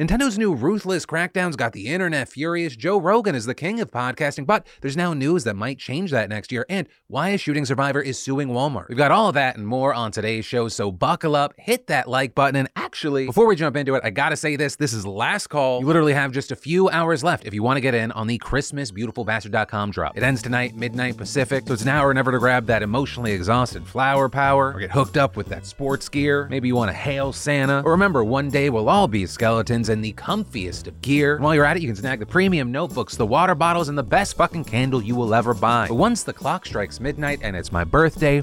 Nintendo's new ruthless crackdowns got the internet furious. Joe Rogan is the king of podcasting, but there's now news that might change that next year. And why a shooting survivor is suing Walmart. We've got all of that and more on today's show, so buckle up, hit that like button, and actually, before we jump into it, I gotta say this this is last call. You literally have just a few hours left if you want to get in on the Christmas BeautifulBastard.com drop. It ends tonight, midnight Pacific, so it's now or never to grab that emotionally exhausted flower power or get hooked up with that sports gear. Maybe you want to hail Santa, or remember, one day we'll all be skeletons in the comfiest of gear. And while you're at it, you can snag the premium notebooks, the water bottles, and the best fucking candle you will ever buy. But once the clock strikes midnight and it's my birthday,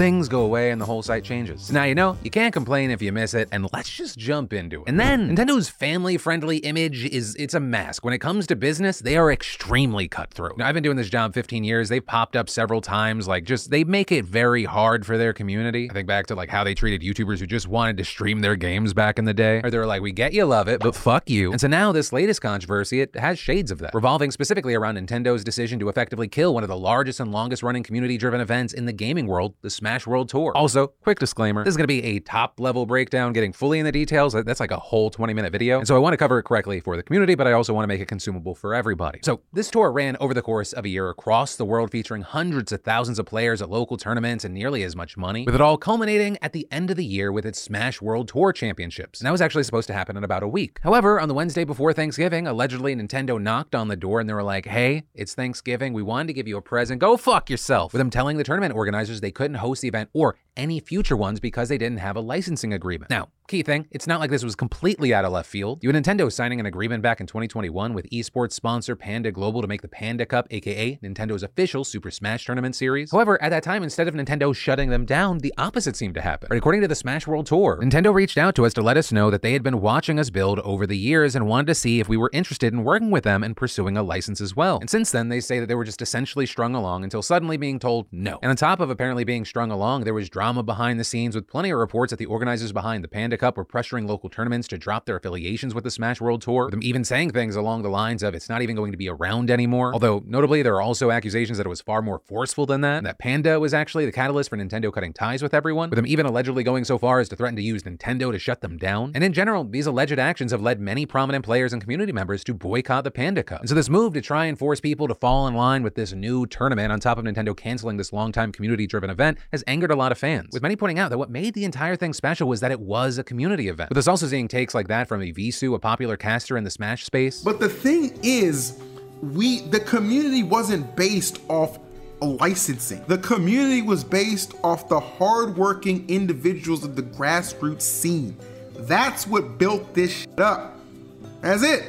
things go away and the whole site changes. So now you know, you can't complain if you miss it, and let's just jump into it. And then Nintendo's family-friendly image is it's a mask. When it comes to business, they are extremely cutthroat. Now, I've been doing this job 15 years. They've popped up several times, like just they make it very hard for their community. I think back to like how they treated YouTubers who just wanted to stream their games back in the day. Or they're like, we get you love it, but fuck you. And so now this latest controversy, it has shades of that, revolving specifically around Nintendo's decision to effectively kill one of the largest and longest running community-driven events in the gaming world, the Smash World Tour. Also, quick disclaimer, this is going to be a top level breakdown, getting fully in the details. That's like a whole 20 minute video. And so I want to cover it correctly for the community, but I also want to make it consumable for everybody. So this tour ran over the course of a year across the world, featuring hundreds of thousands of players at local tournaments and nearly as much money, with it all culminating at the end of the year with its Smash World Tour Championships. And that was actually supposed to happen in about a week. However, on the Wednesday before Thanksgiving, allegedly Nintendo knocked on the door and they were like, hey, it's Thanksgiving. We wanted to give you a present. Go fuck yourself. With them telling the tournament organizers they couldn't host the event or any future ones because they didn't have a licensing agreement. Now, Key thing, it's not like this was completely out of left field. You had Nintendo signing an agreement back in 2021 with esports sponsor Panda Global to make the Panda Cup, aka Nintendo's official Super Smash Tournament series. However, at that time, instead of Nintendo shutting them down, the opposite seemed to happen. According to the Smash World Tour, Nintendo reached out to us to let us know that they had been watching us build over the years and wanted to see if we were interested in working with them and pursuing a license as well. And since then, they say that they were just essentially strung along until suddenly being told no. And on top of apparently being strung along, there was drama behind the scenes with plenty of reports that the organizers behind the Panda Cup were pressuring local tournaments to drop their affiliations with the Smash World Tour, with them even saying things along the lines of it's not even going to be around anymore. Although, notably, there are also accusations that it was far more forceful than that, and that Panda was actually the catalyst for Nintendo cutting ties with everyone, with them even allegedly going so far as to threaten to use Nintendo to shut them down. And in general, these alleged actions have led many prominent players and community members to boycott the Panda Cup. And so this move to try and force people to fall in line with this new tournament on top of Nintendo canceling this longtime community-driven event has angered a lot of fans, with many pointing out that what made the entire thing special was that it was a community event. With us also seeing takes like that from Evisu, a popular caster in the Smash space. But the thing is, we the community wasn't based off licensing. The community was based off the hardworking individuals of the grassroots scene. That's what built this shit up. That's it.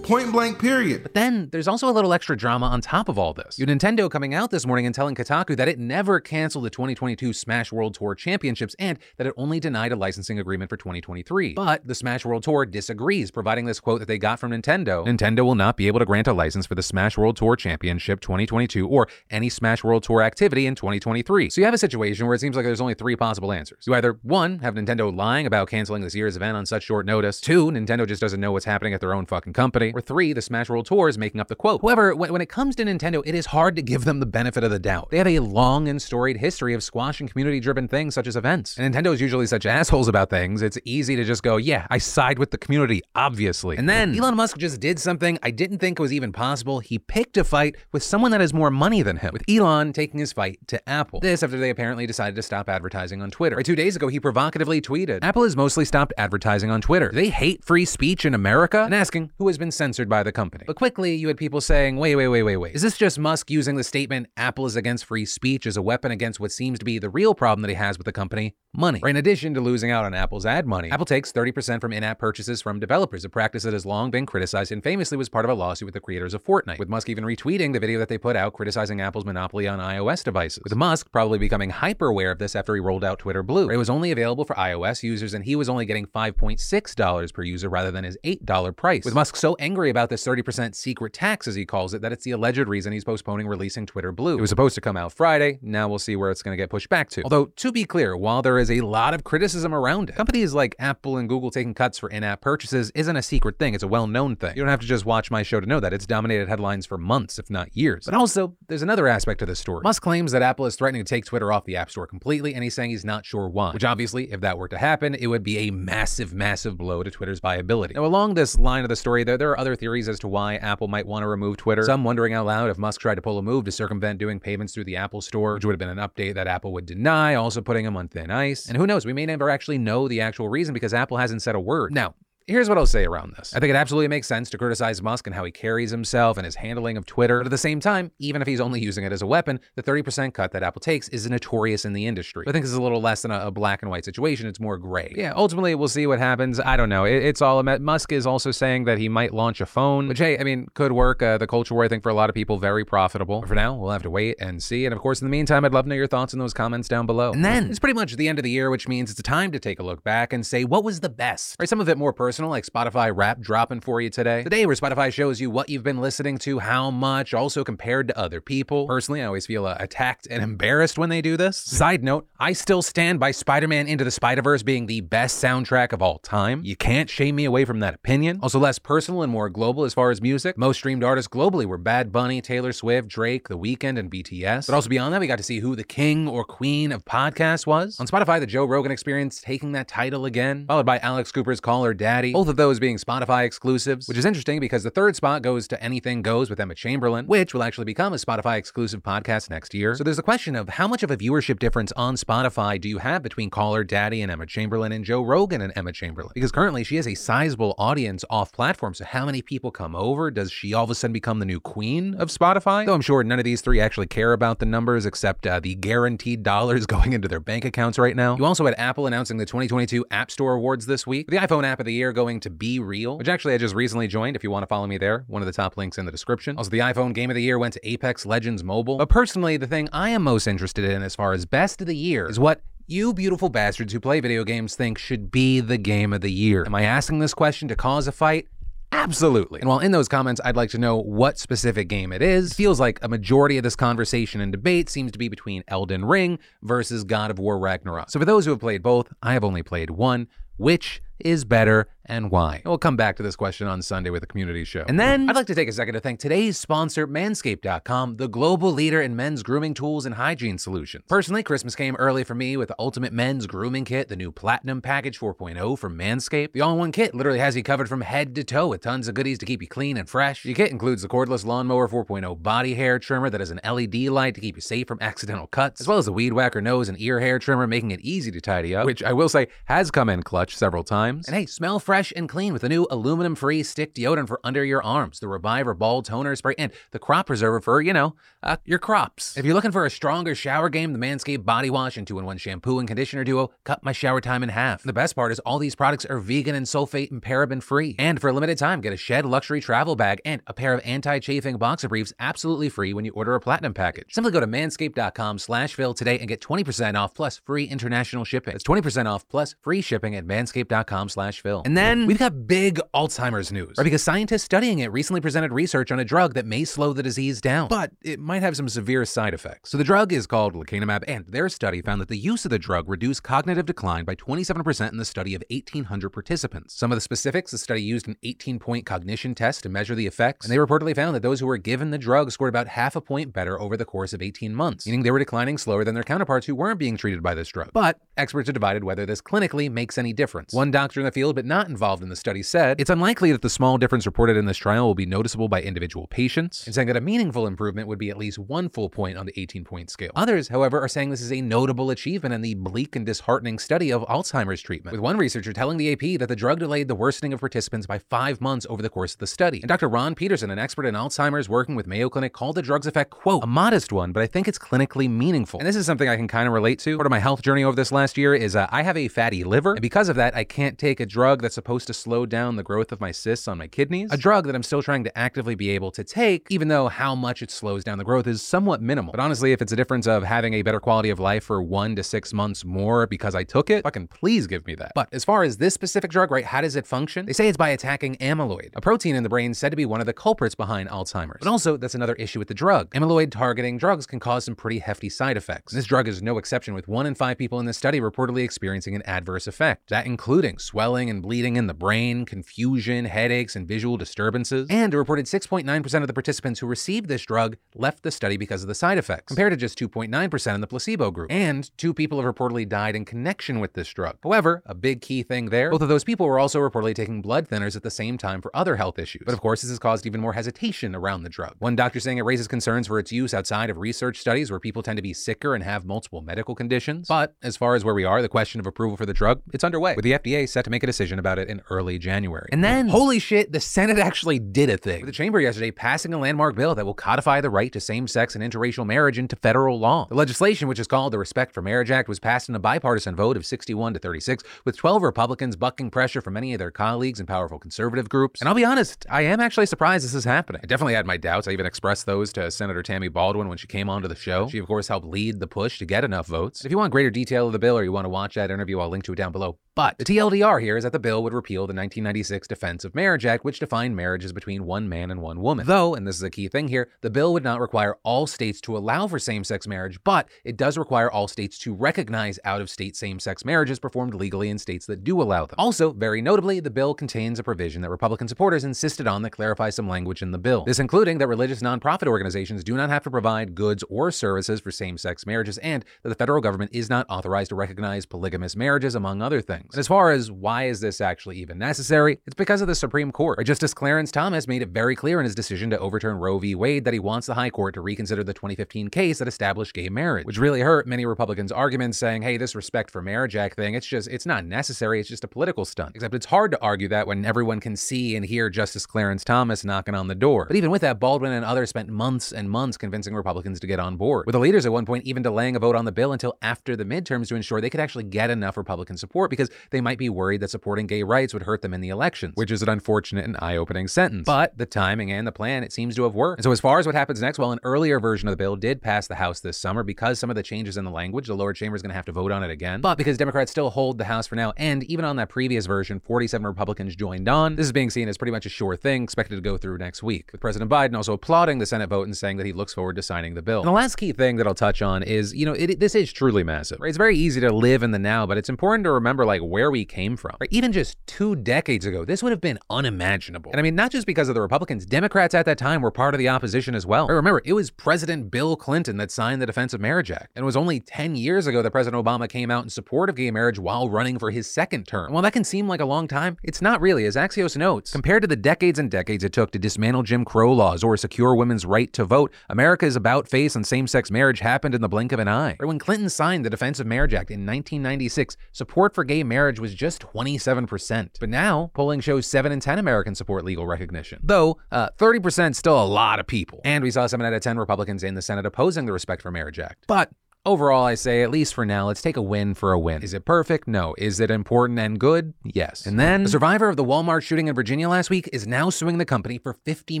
Point blank, period. But then there's also a little extra drama on top of all this. You Nintendo coming out this morning and telling Kotaku that it never canceled the 2022 Smash World Tour Championships and that it only denied a licensing agreement for 2023. But the Smash World Tour disagrees, providing this quote that they got from Nintendo Nintendo will not be able to grant a license for the Smash World Tour Championship 2022 or any Smash World Tour activity in 2023. So you have a situation where it seems like there's only three possible answers. You either, one, have Nintendo lying about canceling this year's event on such short notice, two, Nintendo just doesn't know what's happening at their own fucking company, or three, the Smash World Tour is making up the quote. However, when, when it comes to Nintendo, it is hard to give them the benefit of the doubt. They have a long and storied history of squashing community driven things such as events. And Nintendo is usually such assholes about things, it's easy to just go, yeah, I side with the community, obviously. And then Elon Musk just did something I didn't think was even possible. He picked a fight with someone that has more money than him, with Elon taking his fight to Apple. This after they apparently decided to stop advertising on Twitter. Right, two days ago, he provocatively tweeted Apple has mostly stopped advertising on Twitter. Do they hate free speech in America? And asking who has been censored by the company. But quickly, you had people saying, wait, wait, wait, wait, wait. Is this just Musk using the statement, Apple is against free speech as a weapon against what seems to be the real problem that he has with the company? Money. Or in addition to losing out on Apple's ad money, Apple takes 30% from in app purchases from developers, a practice that has long been criticized and famously was part of a lawsuit with the creators of Fortnite, with Musk even retweeting the video that they put out criticizing Apple's monopoly on iOS devices. With Musk probably becoming hyper aware of this after he rolled out Twitter Blue. It was only available for iOS users and he was only getting $5.6 per user rather than his $8 price. With Musk so angry about this 30% secret tax, as he calls it, that it's the alleged reason he's postponing releasing Twitter Blue. It was supposed to come out Friday, now we'll see where it's going to get pushed back to. Although, to be clear, while there is is a lot of criticism around it. Companies like Apple and Google taking cuts for in-app purchases isn't a secret thing, it's a well-known thing. You don't have to just watch my show to know that. It's dominated headlines for months, if not years. But also, there's another aspect to this story. Musk claims that Apple is threatening to take Twitter off the App Store completely, and he's saying he's not sure why. Which obviously, if that were to happen, it would be a massive, massive blow to Twitter's viability. Now, along this line of the story, there, there are other theories as to why Apple might want to remove Twitter. Some wondering out loud if Musk tried to pull a move to circumvent doing payments through the Apple Store, which would have been an update that Apple would deny, also putting him on thin ice. And who knows, we may never actually know the actual reason because Apple hasn't said a word. Now, Here's what I'll say around this. I think it absolutely makes sense to criticize Musk and how he carries himself and his handling of Twitter. But at the same time, even if he's only using it as a weapon, the 30% cut that Apple takes is notorious in the industry. I think this is a little less than a, a black and white situation. It's more gray. Yeah, ultimately, we'll see what happens. I don't know. It, it's all a Musk is also saying that he might launch a phone, which, hey, I mean, could work. Uh, the culture war, I think, for a lot of people, very profitable. But for now, we'll have to wait and see. And of course, in the meantime, I'd love to know your thoughts in those comments down below. And then it's pretty much the end of the year, which means it's time to take a look back and say, what was the best? Right, some of it more personal, like Spotify Wrapped dropping for you today. The day where Spotify shows you what you've been listening to, how much, also compared to other people. Personally, I always feel uh, attacked and embarrassed when they do this. Side note, I still stand by Spider Man Into the Spider Verse being the best soundtrack of all time. You can't shame me away from that opinion. Also, less personal and more global as far as music. Most streamed artists globally were Bad Bunny, Taylor Swift, Drake, The Weeknd, and BTS. But also beyond that, we got to see who the king or queen of podcasts was. On Spotify, the Joe Rogan Experience taking that title again, followed by Alex Cooper's Call Her Daddy. Both of those being Spotify exclusives, which is interesting because the third spot goes to Anything Goes with Emma Chamberlain, which will actually become a Spotify exclusive podcast next year. So there's a question of how much of a viewership difference on Spotify do you have between Call Her Daddy and Emma Chamberlain and Joe Rogan and Emma Chamberlain? Because currently she has a sizable audience off platform. So how many people come over? Does she all of a sudden become the new queen of Spotify? Though I'm sure none of these three actually care about the numbers except uh, the guaranteed dollars going into their bank accounts right now. You also had Apple announcing the 2022 App Store Awards this week. The iPhone app of the year going to BeReal, which actually I just recently joined if you want to follow me there. One of the top links in the description. Also, the iPhone game of the year went to Apex Legends Mobile. But personally, the thing I am most interested in as far as best of the year is what you beautiful bastards who play video games think should be the game of the year. Am I asking this question to cause a fight? Absolutely. And while in those comments, I'd like to know what specific game it is. It feels like a majority of this conversation and debate seems to be between Elden Ring versus God of War Ragnarok. So for those who have played both, I have only played one. Which is better and why? We'll come back to this question on Sunday with a community show. And then I'd like to take a second to thank today's sponsor, Manscaped.com, the global leader in men's grooming tools and hygiene solutions. Personally, Christmas came early for me with the Ultimate Men's Grooming Kit, the new Platinum Package 4.0 from Manscaped. The all-in-one kit literally has you covered from head to toe with tons of goodies to keep you clean and fresh. Your kit includes the cordless lawnmower 4.0 body hair trimmer that has an LED light to keep you safe from accidental cuts, as well as the weed whacker nose and ear hair trimmer, making it easy to tidy up, which I will say has come in clutch several times. And hey, smell fresh and clean with the new aluminum-free stick deodorant for under your arms, the Reviver Ball Toner Spray, and the Crop Preserver for, you know, uh, your crops. If you're looking for a stronger shower game, the Manscaped Body Wash and 2-in-1 Shampoo and Conditioner Duo cut my shower time in half. The best part is all these products are vegan and sulfate and paraben free. And for a limited time, get a Shed Luxury Travel Bag and a pair of anti-chafing boxer briefs absolutely free when you order a Platinum package. Simply go to manscaped.com slash Phil today and get 20% off plus free international shipping. That's 20% off plus free shipping at manscaped.com slash Phil. And then we've got big Alzheimer's news, right? Because scientists studying it recently presented research on a drug that may slow the disease down, but it might have some severe side effects. So the drug is called lecanemab, and their study found that the use of the drug reduced cognitive decline by 27% in the study of 1,800 participants. Some of the specifics, the study used an 18-point cognition test to measure the effects, and they reportedly found that those who were given the drug scored about half a point better over the course of 18 months, meaning they were declining slower than their counterparts who weren't being treated by this drug. But experts are divided whether this clinically makes any difference. One doctor in the field, but not involved in the study, said it's unlikely that the small difference reported in this trial will be noticeable by individual patients, and saying that a meaningful improvement would be at least one full point on the 18 point scale. Others, however, are saying this is a notable achievement in the bleak and disheartening study of Alzheimer's treatment, with one researcher telling the AP that the drug delayed the worsening of participants by five months over the course of the study. And Dr. Ron Petersen, an expert in Alzheimer's working with Mayo Clinic, called the drug's effect, quote, a modest one, but I think it's clinically meaningful. And this is something I can kind of relate to. Part of my health journey over this last year is uh, I have a fatty liver, and because of that, I can't take a drug that's supposed to slow down the growth of my cysts on my kidneys, a drug that I'm still trying to actively be able to take, even though how much it slows down the growth is somewhat minimal. But honestly, if it's a difference of having a better quality of life for one to six months more because I took it, fucking please give me that. But as far as this specific drug, right, how does it function? They say it's by attacking amyloid, a protein in the brain said to be one of the culprits behind Alzheimer's. But also, that's another issue with the drug. Amyloid targeting drugs can cause some pretty hefty side effects. And this drug is no exception, with one in five people in this study study reportedly experiencing an adverse effect, that including swelling and bleeding in the brain, confusion, headaches, and visual disturbances. And a reported 6.9% of the participants who received this drug left the study because of the side effects, compared to just 2.9% in the placebo group. And two people have reportedly died in connection with this drug. However, a big key thing there, both of those people were also reportedly taking blood thinners at the same time for other health issues. But of course, this has caused even more hesitation around the drug. One doctor saying it raises concerns for its use outside of research studies where people tend to be sicker and have multiple medical conditions. But as far as where we are, the question of approval for the drug, it's underway, with the FDA set to make a decision about it in early January. And then, holy shit, the Senate actually did a thing. With the chamber yesterday passing a landmark bill that will codify the right to same-sex and interracial marriage into federal law. The legislation, which is called the Respect for Marriage Act, was passed in a bipartisan vote of 61 to 36, with 12 Republicans bucking pressure from many of their colleagues and powerful conservative groups. And I'll be honest, I am actually surprised this is happening. I definitely had my doubts. I even expressed those to Senator Tammy Baldwin when she came onto the show. She, of course, helped lead the push to get enough votes. If you want greater detail of the bill or you want to watch that interview, I'll link to it down below. But the TLDR here is that the bill would repeal the 1996 Defense of Marriage Act, which defined marriages between one man and one woman. Though, and this is a key thing here, the bill would not require all states to allow for same sex marriage, but it does require all states to recognize out of state same sex marriages performed legally in states that do allow them. Also, very notably, the bill contains a provision that Republican supporters insisted on that clarifies some language in the bill. This including that religious nonprofit organizations do not have to provide goods or services for same sex marriages, and that the federal government is not authorized to recognize polygamous marriages, among other things. And as far as why is this actually even necessary, it's because of the Supreme Court. Justice Clarence Thomas made it very clear in his decision to overturn Roe v. Wade that he wants the High Court to reconsider the 2015 case that established gay marriage, which really hurt many Republicans' arguments saying, hey, this Respect for Marriage Act thing, it's just, it's not necessary, it's just a political stunt. Except it's hard to argue that when everyone can see and hear Justice Clarence Thomas knocking on the door. But even with that, Baldwin and others spent months and months convincing Republicans to get on board, with the leaders at one point even delaying a vote on the bill until after the midterms to ensure they could actually get enough Republican support because they might be worried that supporting gay rights would hurt them in the elections, which is an unfortunate and eye-opening sentence. But the timing and the plan, it seems to have worked. And so as far as what happens next, well, an earlier version of the bill did pass the House this summer because some of the changes in the language, the lower chamber is going to have to vote on it again. But because Democrats still hold the House for now, and even on that previous version, 47 Republicans joined on, this is being seen as pretty much a sure thing, expected to go through next week, with President Biden also applauding the Senate vote and saying that he looks forward to signing the bill. And the last key thing that I'll touch on is, you know, it, this is truly massive. Right? It's very easy to live in the now, but it's important to remember like where we came from. Right? Even just two decades ago, this would have been unimaginable. And I mean, not just because of the Republicans, Democrats at that time were part of the opposition as well. Remember, it was President Bill Clinton that signed the Defense of Marriage Act. And it was only 10 years ago that President Obama came out in support of gay marriage while running for his second term. And while that can seem like a long time, it's not really. As Axios notes, compared to the decades and decades it took to dismantle Jim Crow laws or secure women's right to vote, America's about face on same sex marriage happened in the blink of an eye. When Clinton signed the Defense of Marriage Act in 1996, support for gay marriage was just 27%. But now, polling shows 7 in 10 Americans support legal recognition. Though, uh, 30% still a lot of people. And we saw 7 out of 10 Republicans in the Senate opposing the Respect for Marriage Act. But Overall, I say, at least for now, let's take a win for a win. Is it perfect? No. Is it important and good? Yes. And then, the survivor of the Walmart shooting in Virginia last week is now suing the company for $50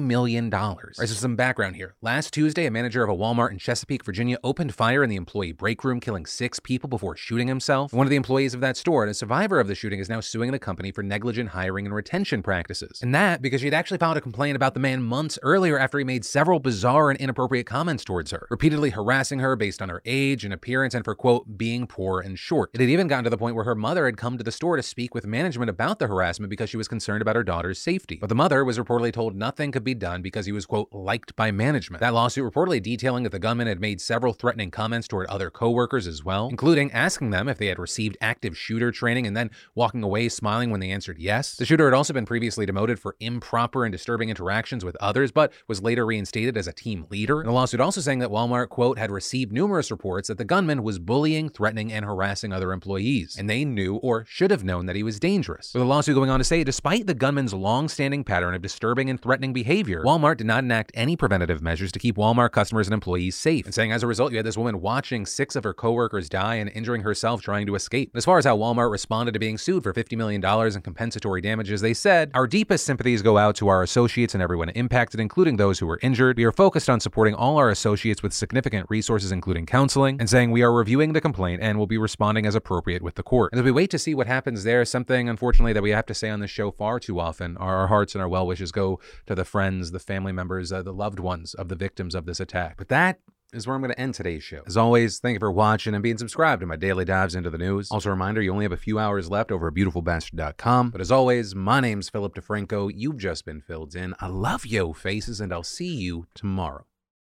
million. All right, so some background here. Last Tuesday, a manager of a Walmart in Chesapeake, Virginia opened fire in the employee break room, killing six people before shooting himself. One of the employees of that store and a survivor of the shooting is now suing the company for negligent hiring and retention practices. And that because she had actually filed a complaint about the man months earlier after he made several bizarre and inappropriate comments towards her, repeatedly harassing her based on her age, age and appearance and for, quote, being poor and short. It had even gotten to the point where her mother had come to the store to speak with management about the harassment because she was concerned about her daughter's safety. But the mother was reportedly told nothing could be done because he was, quote, liked by management. That lawsuit reportedly detailing that the gunman had made several threatening comments toward other coworkers as well, including asking them if they had received active shooter training and then walking away smiling when they answered yes. The shooter had also been previously demoted for improper and disturbing interactions with others, but was later reinstated as a team leader. And the lawsuit also saying that Walmart, quote, had received numerous reports that the gunman gunman was bullying, threatening, and harassing other employees, and they knew or should have known that he was dangerous. With the lawsuit going on to say, despite the gunman's long-standing pattern of disturbing and threatening behavior, Walmart did not enact any preventative measures to keep Walmart customers and employees safe, and saying as a result, you had this woman watching six of her coworkers die and injuring herself trying to escape. As far as how Walmart responded to being sued for $50 million in compensatory damages, they said, Our deepest sympathies go out to our associates and everyone impacted, including those who were injured. We are focused on supporting all our associates with significant resources, including counseling, ruling and saying we are reviewing the complaint and will be responding as appropriate with the court. And as we wait to see what happens there, something unfortunately that we have to say on this show far too often our hearts and our well wishes go to the friends, the family members, uh, the loved ones of the victims of this attack. But that is where I'm going to end today's show. As always, thank you for watching and being subscribed to my daily dives into the news. Also, a reminder you only have a few hours left over at beautifulbastard.com. But as always, my name's Philip DeFranco. You've just been filled in. I love yo faces, and I'll see you tomorrow.